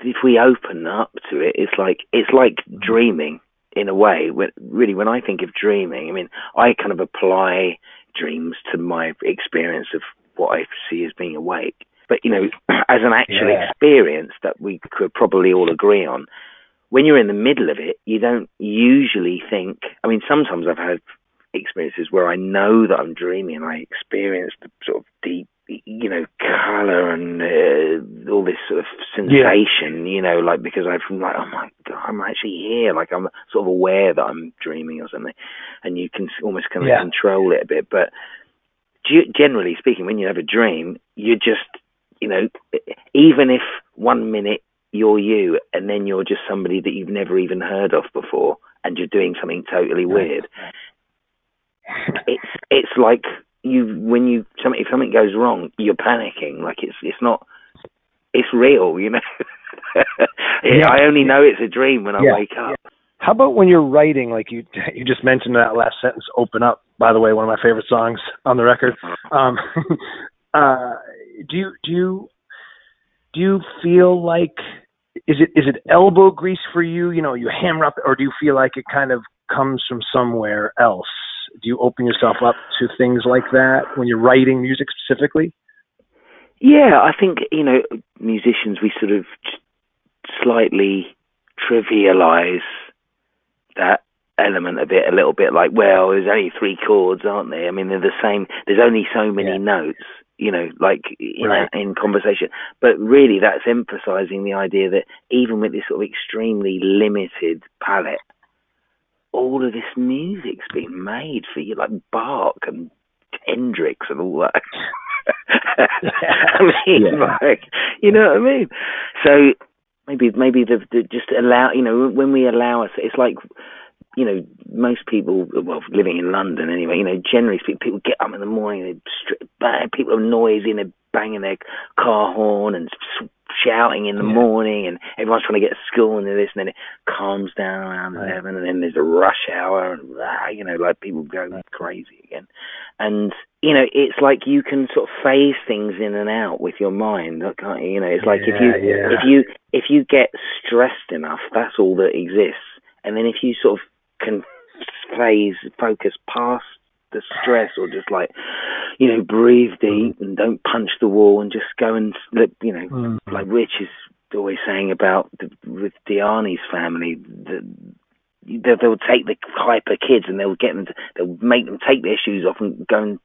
S4: if we open up to it, it's like it's like mm-hmm. dreaming in a way. When, really, when I think of dreaming, I mean, I kind of apply dreams to my experience of what I see as being awake. But you know, as an actual yeah. experience that we could probably all agree on, when you're in the middle of it, you don't usually think. I mean, sometimes I've had experiences where I know that I'm dreaming and I experience the sort of deep, you know, color and uh, all this sort of sensation, yeah. you know, like because I'm like, oh my god, I'm actually here. Like I'm sort of aware that I'm dreaming or something, and you can almost kind of yeah. control it a bit. But generally speaking, when you have a dream, you just, you know, even if one minute you're you and then you're just somebody that you've never even heard of before and you're doing something totally weird it's it's like you when you something if something goes wrong you're panicking like it's it's not it's real you know yeah. i only know it's a dream when i yeah. wake up yeah.
S3: how about when you're writing like you you just mentioned that last sentence open up by the way one of my favorite songs on the record um uh do you do you do you feel like is it is it elbow grease for you? You know, you hammer up, or do you feel like it kind of comes from somewhere else? Do you open yourself up to things like that when you're writing music specifically?
S4: Yeah, I think you know musicians we sort of slightly trivialize that element of it a little bit like well there's only three chords aren't there i mean they're the same there's only so many yeah. notes you know, like in, right. in conversation. But really, that's emphasizing the idea that even with this sort of extremely limited palette, all of this music's been made for you, like Bach and Hendrix and all that. I mean, yeah. like, you know what I mean? So maybe, maybe the, the just allow, you know, when we allow us, it's like you know, most people, well, living in London anyway, you know, generally speaking, people get up in the morning, they people are noisy and they're banging their car horn and shouting in the yeah. morning, and everyone's trying to get to school and this, and then it calms down around right. eleven, and then there's a rush hour, and ah, you know, like people go right. crazy again, and you know, it's like you can sort of phase things in and out with your mind, can't you? You know, it's like yeah, if you yeah. if you if you get stressed enough, that's all that exists, and then if you sort of can phase focus past the stress or just like you know breathe deep and don't punch the wall and just go and look you know mm. like Rich is always saying about the, with Di'Ani's family that they'll, they'll take the hyper kids and they'll get them to, they'll make them take their shoes off and go and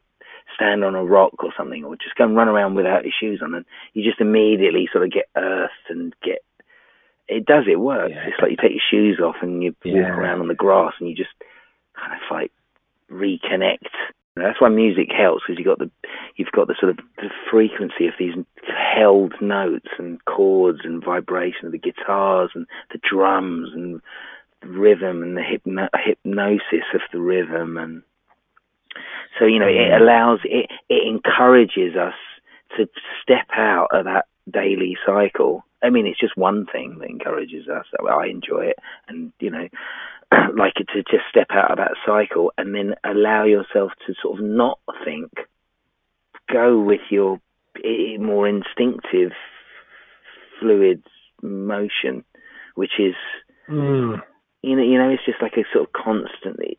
S4: stand on a rock or something or just go and run around without your shoes on and you just immediately sort of get earthed and get it does. It works. Yeah. It's like you take your shoes off and you yeah. walk around on the grass and you just kind of like reconnect. that's why music helps because you've got the you've got the sort of the frequency of these held notes and chords and vibration of the guitars and the drums and the rhythm and the hypno- hypnosis of the rhythm and so you know it mm. allows it it encourages us to step out of that daily cycle I mean, it's just one thing that encourages us. I enjoy it, and you know, like to just step out of that cycle and then allow yourself to sort of not think, go with your more instinctive, fluid motion, which is, mm. you know, you know, it's just like a sort of constantly,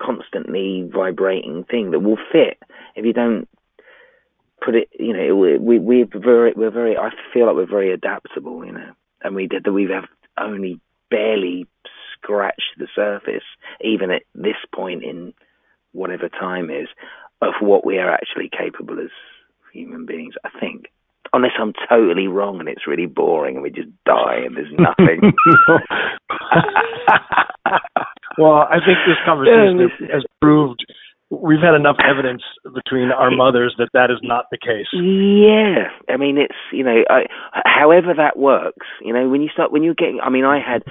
S4: constantly vibrating thing that will fit if you don't put it, you know, we we we're very we're very. I feel like we're very adaptable, you know, and we did that. We have only barely scratched the surface, even at this point in whatever time is, of what we are actually capable as human beings. I think. Unless I'm totally wrong and it's really boring and we just die and there's nothing.
S3: well, I think this conversation has proved we've had enough evidence between our mothers that that is not the case.
S4: Yeah, I mean it's you know, I, however that works, you know, when you start when you're getting, I mean, I had,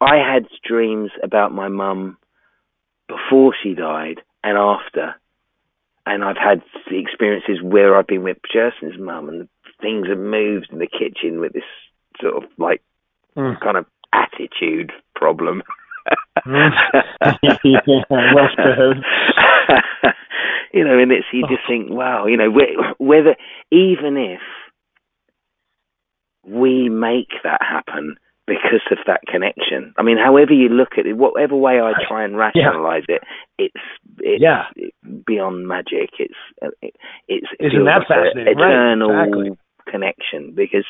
S4: I had dreams about my mum before she died and after, and I've had experiences where I've been with Kirsten's mum and things have moved in the kitchen with this sort of like mm. kind of attitude problem.
S3: yeah, well.
S4: you know, and it's you just oh. think, wow, you know, whether even if we make that happen because of that connection. I mean, however you look at it, whatever way I try and rationalize yeah. it, it's it's yeah. beyond magic. It's it, it's
S3: isn't that fascinating?
S4: Eternal
S3: right, exactly.
S4: connection because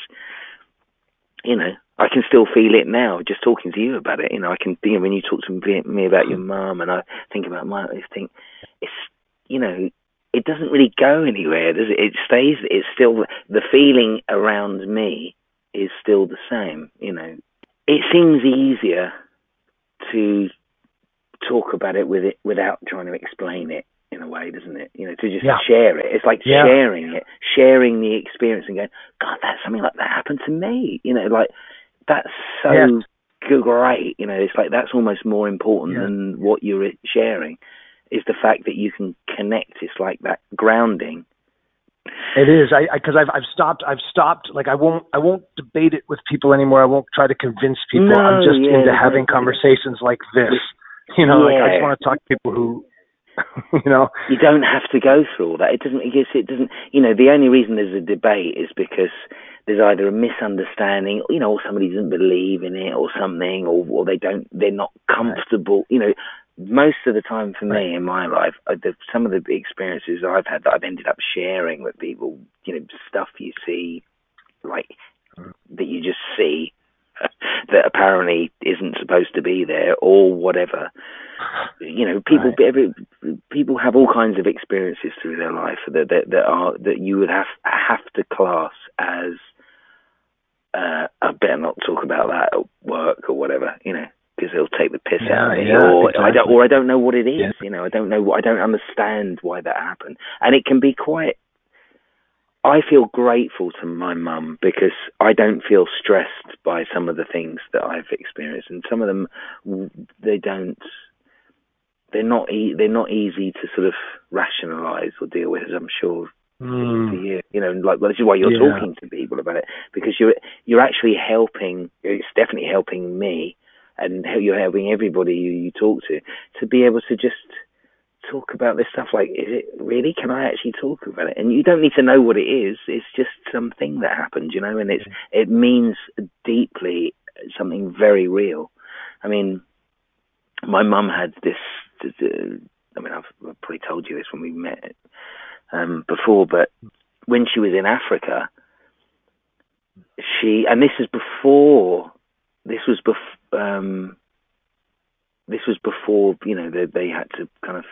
S4: you know I can still feel it now just talking to you about it. You know, I can think when you talk to me about your mum, and I think about my, I think it's you know it doesn't really go anywhere, does it? It stays. It's still the feeling around me is still the same. You know, it seems easier to talk about it with it without trying to explain it in a way, doesn't it? You know, to just yeah. share it. It's like yeah. sharing it, sharing the experience, and going, God, that's something like that happened to me. You know, like that's so yeah. great. You know, it's like that's almost more important than what you're sharing. Is the fact that you can connect. It's like that grounding
S3: it is. I because I've I've stopped. I've stopped. Like I won't. I won't debate it with people anymore. I won't try to convince people.
S4: No,
S3: I'm just
S4: yeah,
S3: into having conversations like this. You know, yeah. like I just want to talk to people who, you know.
S4: You don't have to go through all that. It doesn't. I guess it doesn't. You know, the only reason there's a debate is because there's either a misunderstanding, you know, or somebody doesn't believe in it, or something, or, or they don't. They're not comfortable. You know, most of the time for me in my life, uh, the, some of the experiences I've had that I've ended up sharing with people, you know, stuff you see, like mm. that you just see that apparently isn't supposed to be there or whatever. You know, people right. every, people have all kinds of experiences through their life that that, that are that you would have have to class as. Uh, I better not talk about that at work or whatever. You know, because they'll take the piss
S3: yeah,
S4: out of me,
S3: yeah,
S4: or
S3: exactly.
S4: I don't, or I don't know what it is. Yeah. You know, I don't know. I don't understand why that happened, and it can be quite. I feel grateful to my mum because I don't feel stressed by some of the things that I've experienced, and some of them they don't. They're not. E- they're not easy to sort of rationalise or deal with, as I'm sure
S3: Mm.
S4: to you. You know, like well, this is why you're
S3: yeah.
S4: talking to people about it because you're you're actually helping. It's definitely helping me and you're helping everybody you, you talk to to be able to just about this stuff like is it really? Can i actually talk about it? And you don't need to know what it is. It's just something that happened you know and it's it means deeply something very real. I mean my mum had this i mean i've probably told you this when we met um, before but when she was in africa she and this is before this was before um, this was before you know they, they had to kind of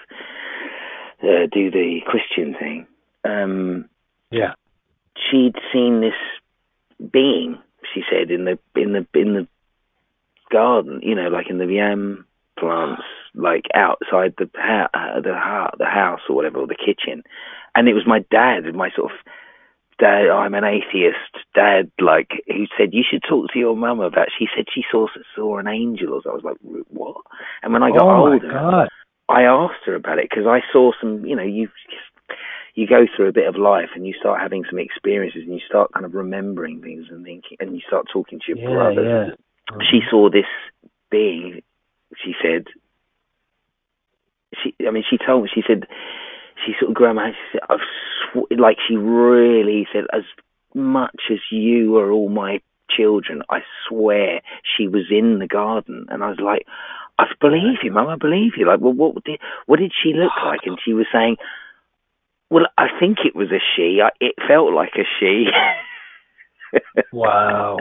S4: uh, do the Christian thing. Um,
S3: yeah,
S4: she'd seen this being. She said in the in the in the garden, you know, like in the yam plants, like outside the ha- uh, the ha- the house or whatever, or the kitchen. And it was my dad, my sort of dad, I'm an atheist dad, like, who said, you should talk to your mum about, she said she saw, saw an angel. So I was like, what? And when I got
S3: oh
S4: older, I asked her about it because I saw some, you know, you, you go through a bit of life and you start having some experiences and you start kind of remembering things and thinking, and you start talking to your
S3: yeah,
S4: brothers.
S3: Yeah.
S4: She saw this being, she said, she, I mean, she told me, she said, she sort of grandma she said I've sw-, like she really said as much as you are all my children I swear she was in the garden. And I was like I believe you mum I believe you. Like well what did what did she look like? And she was saying well I think it was a she. I, it felt like a she.
S3: Wow.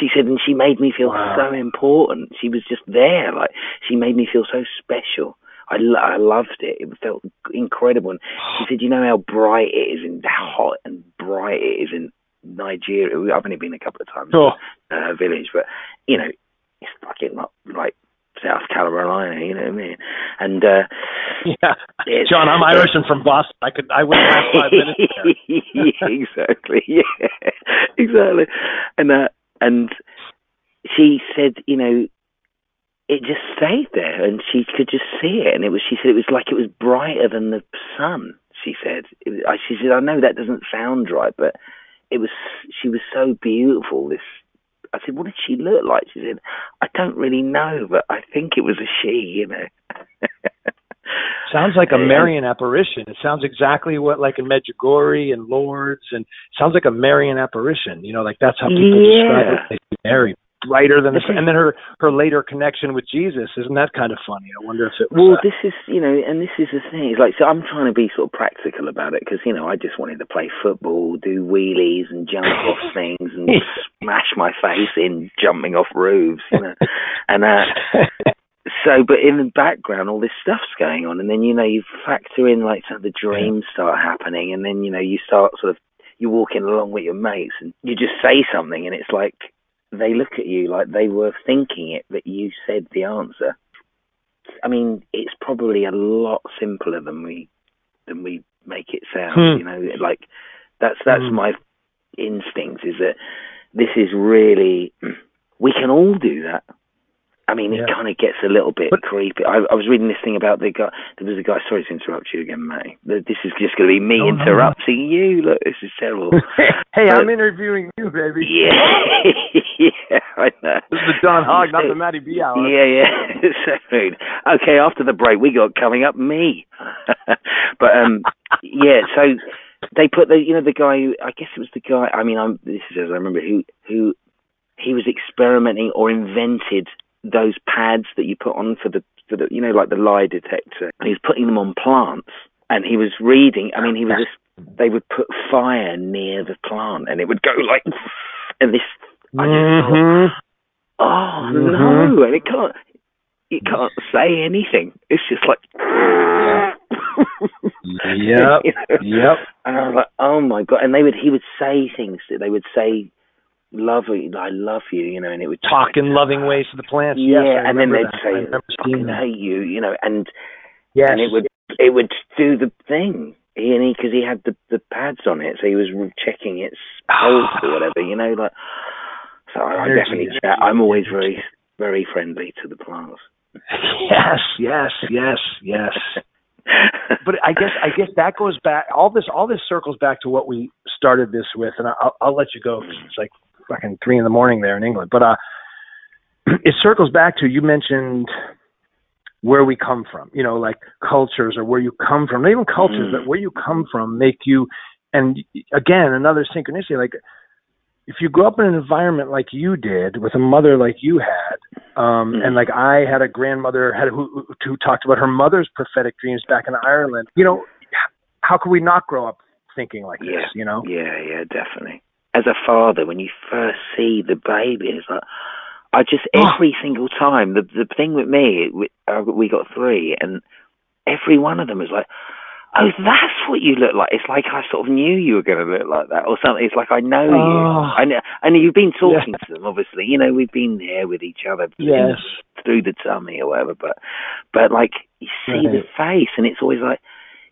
S4: She said and she made me feel
S3: wow.
S4: so important. She was just there like she made me feel so special I, I loved it. It felt incredible. And she said, "You know how bright it is and how hot and bright it is in Nigeria. I've only been a couple of times
S3: oh.
S4: to her village, but you know, it's fucking not like South Carolina. You know what I mean? And uh,
S3: yeah, John, I'm Irish and from Boston. I could, I wouldn't last five minutes
S4: there. exactly. Yeah, exactly. And uh, and she said, you know, it just stayed there and she could just see it and it was she said it was like it was brighter than the sun she said she said i know that doesn't sound right but it was she was so beautiful this i said what did she look like she said i don't really know but i think it was a she you know
S3: sounds like a Marian apparition. It sounds exactly what like in Medjugorje and Lourdes, and sounds like a Marian apparition. You know, like that's how people
S4: yeah.
S3: describe it. They Mary brighter than the, and then her her later connection with Jesus isn't that kind of funny? I wonder if it was.
S4: Well,
S3: uh,
S4: this is you know, and this is the thing. It's like so I'm trying to be sort of practical about it because you know I just wanted to play football, do wheelies, and jump off things, and smash my face in jumping off roofs, you know, and uh. So, but in the background, all this stuff's going on, and then you know you factor in like some of the dreams start happening, and then you know you start sort of you're walking along with your mates, and you just say something, and it's like they look at you like they were thinking it, but you said the answer. I mean, it's probably a lot simpler than we than we make it sound.
S3: Hmm.
S4: You know, like that's that's
S3: Hmm.
S4: my instinct is that this is really we can all do that. I mean, it kind of gets a little bit
S3: But-
S4: creepy. I, I was reading this thing about the guy. There was a guy. Sorry to interrupt you again, Matty. This is just going to be me
S3: No, no, no.
S4: interrupting you. Look, this is terrible.
S3: hey,
S4: But-
S3: I'm interviewing you, baby.
S4: yeah, yeah, I know.
S3: This is the John Hogg, not the Matty B hour.
S4: Yeah, yeah. Okay, after the break, we got coming up me. but um, yeah. So they put the, you know, the guy. Who, I guess it was the guy. I mean, I'm. This is as I remember who who he was experimenting or invented those pads that you put on for the for the you know like the lie detector. And he was putting them on plants, and he was reading. I mean, he was just. They would put fire near the plant, and it would go like, and this. I just thought,
S3: Mhm.
S4: Oh
S3: Mhm.
S4: no! And it can't. You can't say anything. It's just like.
S3: Yep.
S4: You know?
S3: Yep.
S4: And I was like, oh my god! And they would, he would say things. that They would say, "Love you, I love you," you know, and it would
S3: Talk in loving ways to the plants.
S4: Yeah,
S3: yes,
S4: and then they'd
S3: that.
S4: say,
S3: I
S4: "Fucking
S3: that.
S4: hate you," you know, and
S3: Yes.
S4: and it would it would do the thing. He and he because he had the the pads on it, so he was checking its pulse or whatever, you know, like. So I, definitely,
S3: energy,
S4: I'm always very very friendly to the plants.
S3: Yes, yes, yes, yes. but I guess I guess that goes back. All this all this circles back to what we started this with, and I'll, I'll let you go 'cause it's like fucking three in the morning there in England. But uh, it circles back to you mentioned where we come from. You know, like cultures or where you come from. Not even cultures,
S4: Mm.
S3: but where you come from make you. And again, another synchronicity. Like if you grow up in an environment like you did, with a mother like you had, um,
S4: Mm.
S3: and like I had a grandmother had who, who who talked about her mother's prophetic dreams back in Ireland. You know, how could we not grow up thinking like
S4: Yeah.
S3: this? You know,
S4: Yeah, yeah, definitely. As a father, when you first see the baby, it's like I just
S3: Oh.
S4: every single time. The the thing with me, we, uh, we got three, and every one of them was like, "Oh, that's what you look like." It's like I sort of knew you were going to look like that, or something. It's like I know
S3: Oh.
S4: you. Ah. I know, and you've been talking to them, obviously. You know, we've been there with each other
S3: Yes.
S4: through the tummy or whatever. But but like you see the face, and it's always like,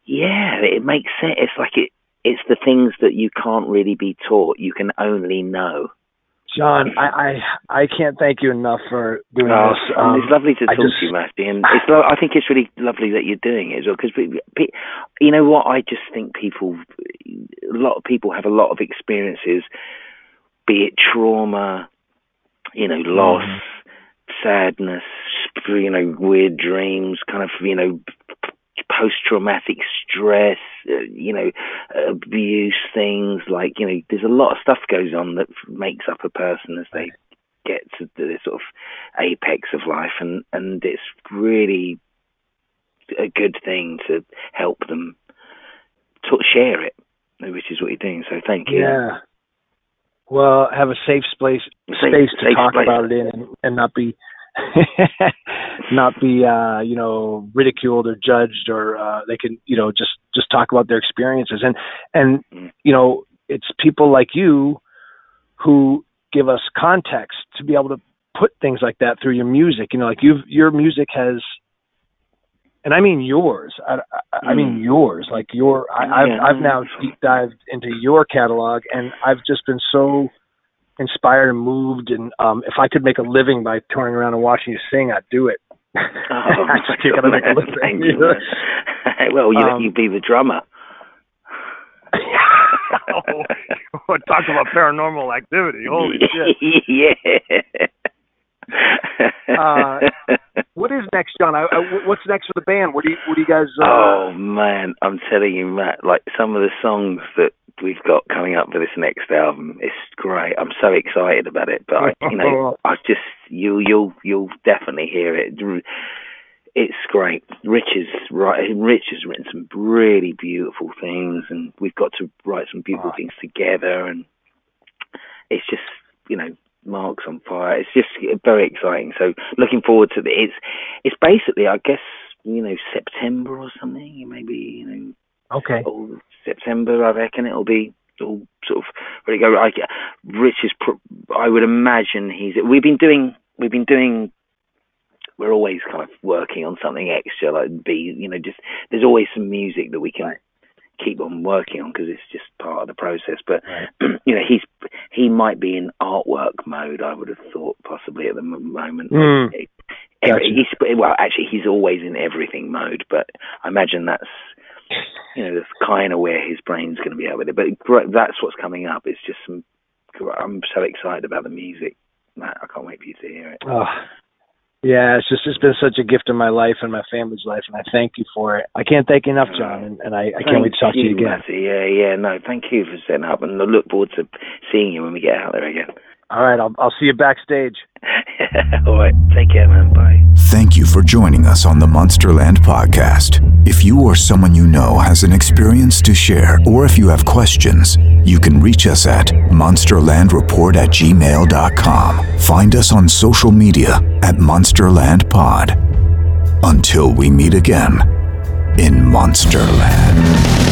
S4: yeah, it makes sense. It's like it. It's the things that you can't really be taught. You can only know.
S3: John, I I, I can't thank you enough for doing
S4: Oh,
S3: this.
S4: um, it's lovely to talk
S3: just-
S4: to you, Matty, and it's. Lo- I think it's really lovely that you're doing it as well. Because, you know what, I just think people, a lot of people have a lot of experiences, be it trauma, you know, loss, sadness, you know, weird dreams, kind of, you know, post-traumatic stress, uh, you know, abuse things. Like, you know, there's a lot of stuff goes on that makes up a person as they get to the sort of apex of life, and and it's really a good thing to help them to share it, which is what you're doing. So thank you.
S3: Yeah. Well, have a safe space
S4: Safe-
S3: space to
S4: safe
S3: talk
S4: place.
S3: about it in, and, and not be not be uh, you know ridiculed or judged, or uh, they can you know just just talk about their experiences and and you know it's people like you who give us context to be able to put things like that through your music. You know, like you've your music has and I mean yours. I, I, I mean
S4: Mm.
S3: yours. Like your, I, I've
S4: Yeah.
S3: I've now deep dived into your catalog, and I've just been so inspired and moved. And um, if I could make a living by touring around and watching you sing, I'd do it.
S4: Oh,
S3: I can't gotta make a living.
S4: thank you, well, you
S3: Um,
S4: you be the drummer.
S3: oh, talk about paranormal activity! Holy shit!
S4: yeah.
S3: Uh, what is next, John? I, I, what's next for the band? What do you What do you guys? Uh...
S4: Oh man, I'm telling you, Matt. Like some of the songs that we've got coming up for this next album, it's great. I'm so excited about it. But I, you know, I just you you'll you'll definitely hear it. It's great. Rich is right. Rich has written some really beautiful things, and we've got to write some beautiful things together. And it's just you know Mark's on fire. It's just very exciting. So looking forward to it. It's it's basically, I guess, you know, September or something. Maybe you know.
S3: Okay.
S4: September, I reckon it'll be all sort of ready to go. I, Rich is, I would imagine he's. We've been doing. We've been doing. We're always kind of working on something extra, like be you know, just there's always some music that we can right keep on working on because it's just part of the process. But right. you know, he's he might be in artwork mode. I would have thought possibly at the moment.
S3: Mm.
S4: Gotcha. He's, well, actually, he's always in everything mode. But I imagine that's you know that's kind of where his brain's going to be at with it. But that's what's coming up. It's just some. I'm so excited about the music. Matt, I can't wait for you to hear it.
S3: Oh, yeah, it's just it's been such a gift in my life and my family's life, and I thank you for it. I can't thank you enough, uh, John, and, and I, I can't wait to talk
S4: you,
S3: to you again.
S4: Matty. Yeah, yeah, no, thank you for setting up, and I look forward to seeing you when we get out there again.
S3: All right, I'll I'll see you backstage.
S4: All right, take care, man. Bye.
S1: Thank you for joining us on the Monsterland podcast. If you or someone you know has an experience to share, or if you have questions, you can reach us at monsterlandreport at gmail.com. Find us on social media at monsterlandpod. Until we meet again in Monsterland.